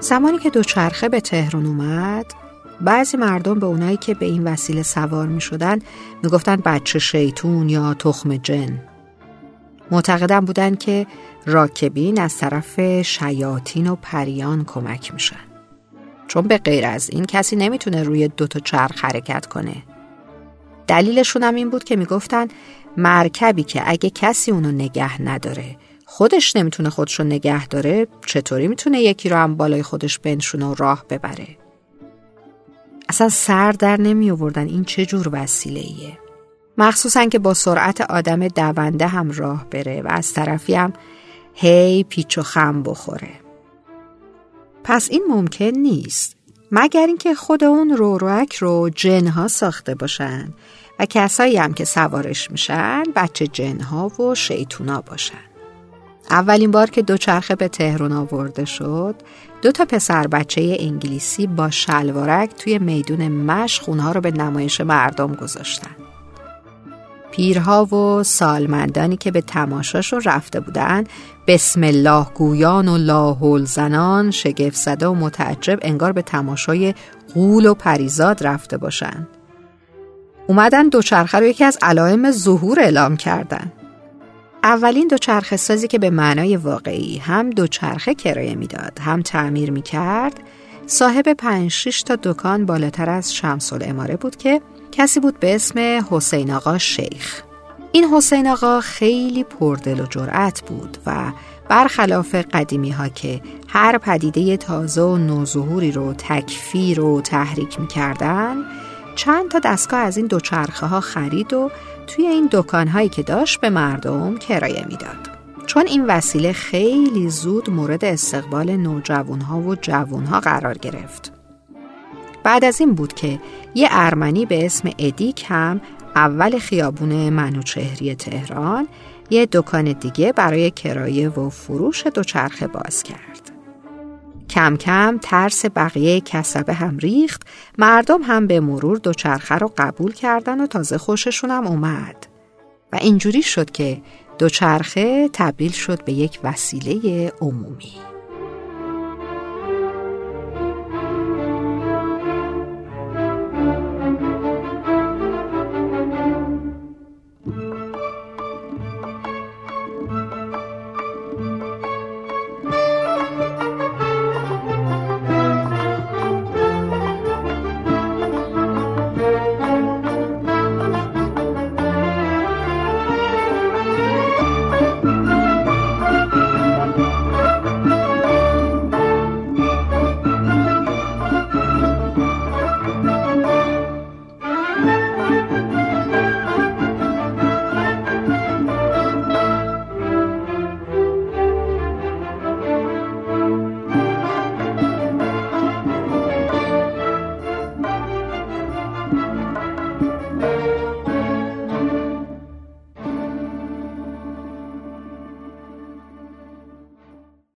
زمانی که دوچرخه به تهران اومد بعضی مردم به اونایی که به این وسیله سوار می شدن می گفتن بچه شیطون یا تخم جن. معتقدم بودن که راکبین از طرف شیاطین و پریان کمک میشن. چون به غیر از این کسی نمی‌تونه روی دو تا چرخ حرکت کنه. دلیلشون هم این بود که می‌گفتن مرکبی که اگه کسی اونو نگه نداره خودش نمی‌تونه خودشو نگه داره چطوری می‌تونه یکی رو هم بالای خودش بنشونه و راه ببره؟ اصلا سر در نمی آوردن این چه جور وسیله ایه مخصوصا که با سرعت آدم دونده هم راه بره و از طرفی هم هی پیچ و خم بخوره. پس این ممکن نیست. مگر اینکه خود اون روروک رو جنها ساخته باشن و کسایی هم که سوارش میشن بچه جنها و شیطونا باشن. اولین بار که دوچرخه به تهران آورده شد دو تا پسر بچه انگلیسی با شلوارک توی میدون مشق اونها رو به نمایش مردم گذاشتن. پیرها و سالمندانی که به تماشاشون رفته بودن بسم الله گویان و لاحول زنان شگفت زده و متعجب انگار به تماشای غول و پریزاد رفته باشن. اومدن دوچرخه رو یکی از علائم ظهور اعلام کردن. اولین دوچرخه سازی که به معنای واقعی هم دوچرخه کرایه می‌داد هم تعمیر می‌کرد صاحب پنج شش تا دکان بالاتر از شمس الاماره بود که کسی بود به اسم حسین آقا شیخ. این حسین آقا خیلی پردل و جرأت بود و برخلاف قدیمی ها که هر پدیده تازه و نوظهوری رو تکفیر و تحریک می‌کردن چند تا دستگاه از این دوچرخه ها خرید و توی این دکان هایی که داشت به مردم کرایه می‌داد. چون این وسیله خیلی زود مورد استقبال نوجوان ها و جوان ها قرار گرفت. بعد از این بود که یه ارمنی به اسم ادیک هم اول خیابون منوچهری تهران یه دکان دیگه برای کرایه و فروش دوچرخه باز کرد. کم کم ترس بقیه کسبه هم ریخت. مردم هم به مرور دوچرخه رو قبول کردن و تازه خوششون هم اومد. و اینجوری شد که دوچرخه تبدیل شد به یک وسیله عمومی.